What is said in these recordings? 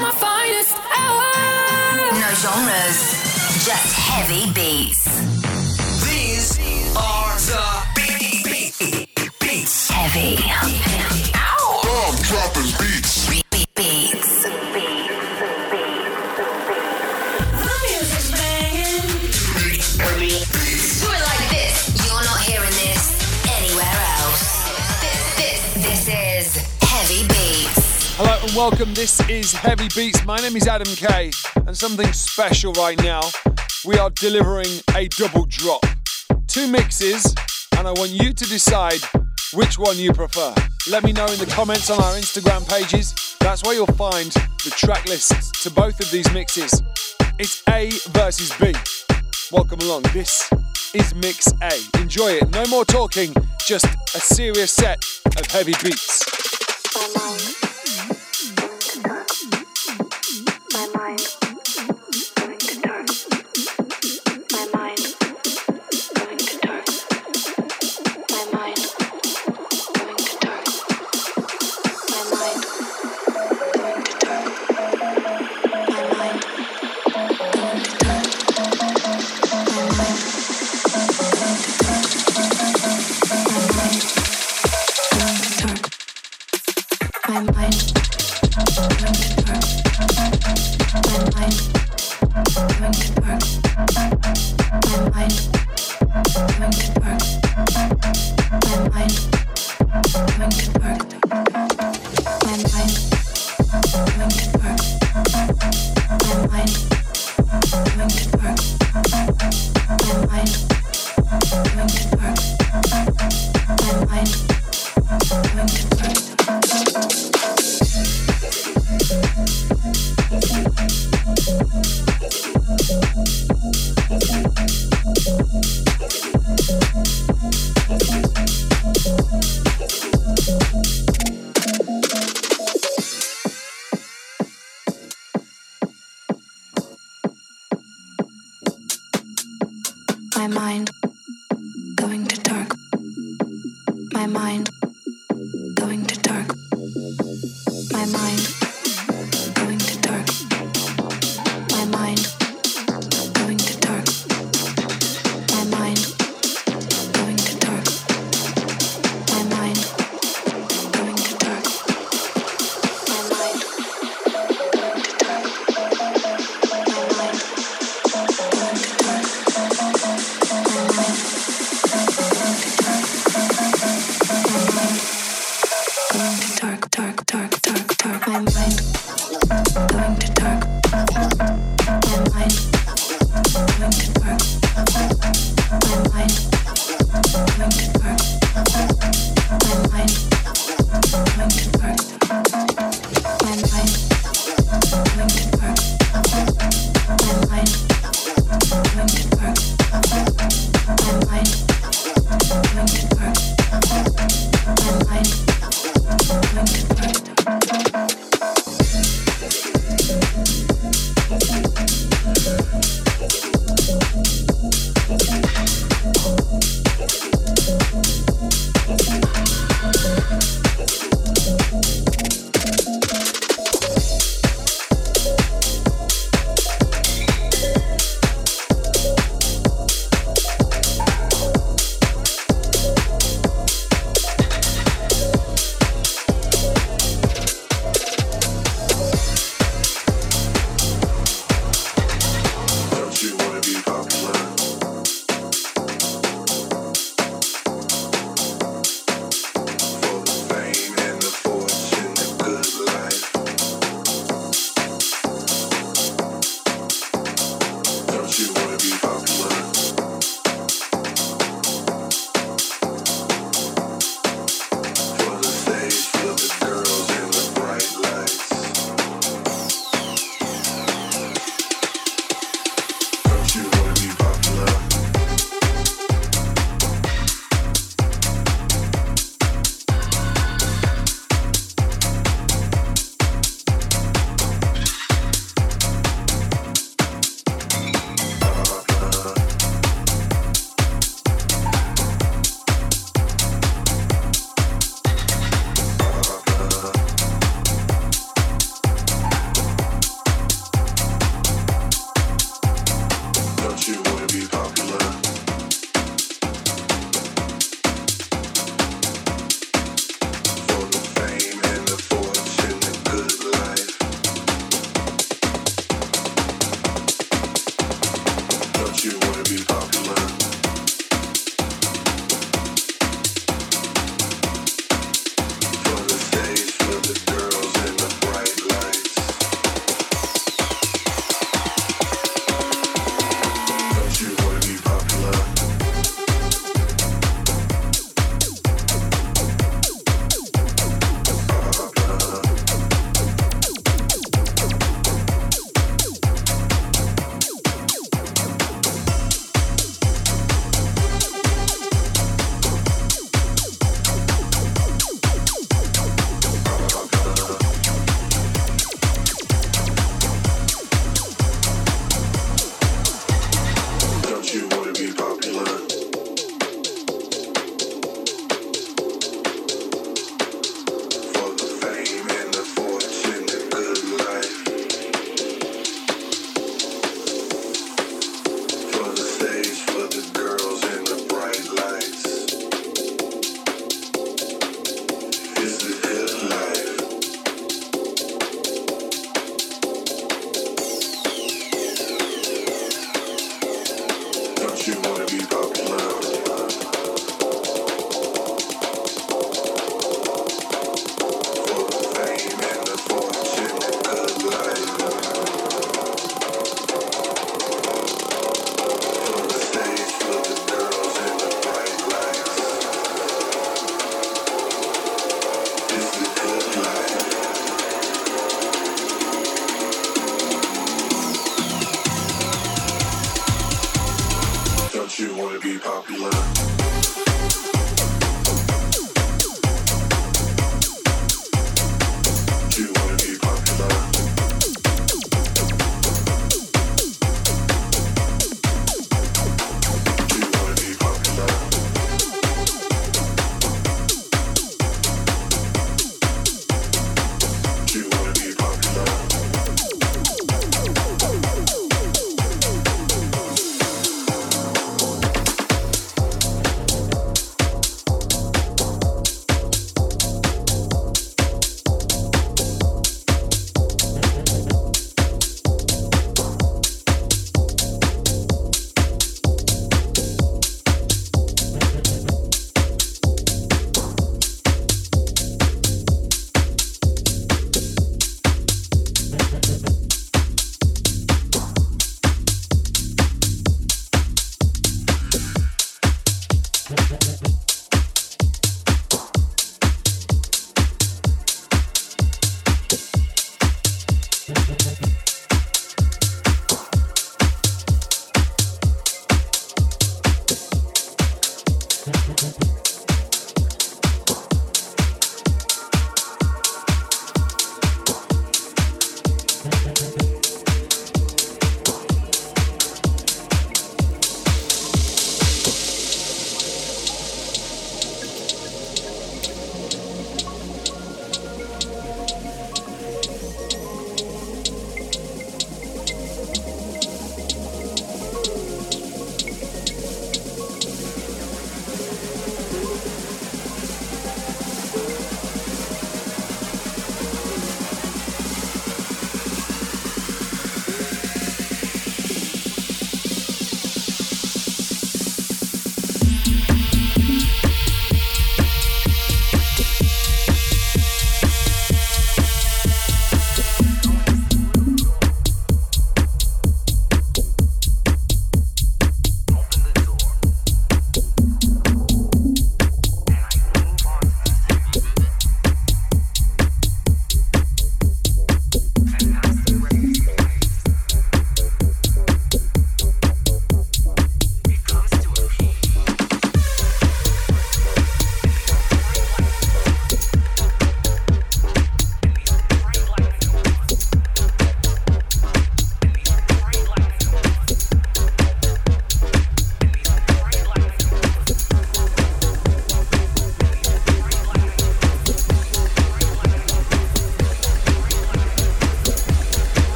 my finest hour. No genres, just heavy beats. These are the beat, beat, beats. Heavy. And welcome. This is Heavy Beats. My name is Adam Kay, and something special right now. We are delivering a double drop. Two mixes, and I want you to decide which one you prefer. Let me know in the comments on our Instagram pages. That's where you'll find the track lists to both of these mixes. It's A versus B. Welcome along. This is Mix A. Enjoy it. No more talking, just a serious set of heavy beats. Mind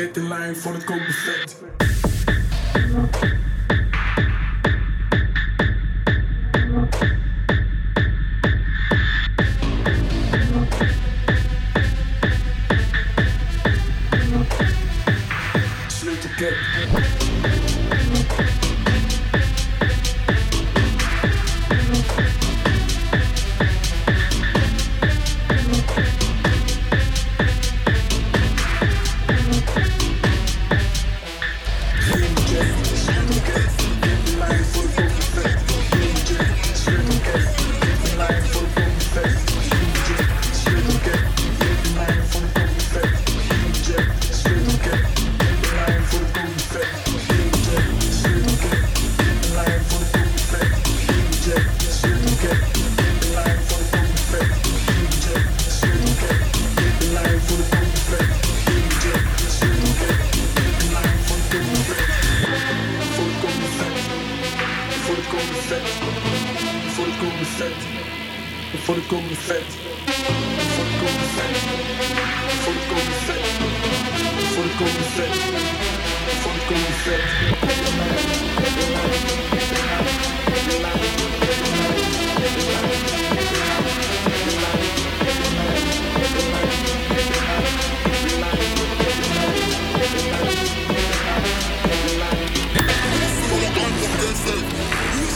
get the line for the cold effect. fullkomlig fett. Fullkomlig fett. Fullkomlig fett. Fullkomlig fett. Fullkomlig fett. Fullkomlig fett. Fullkomlig fett. Fullkomlig fett.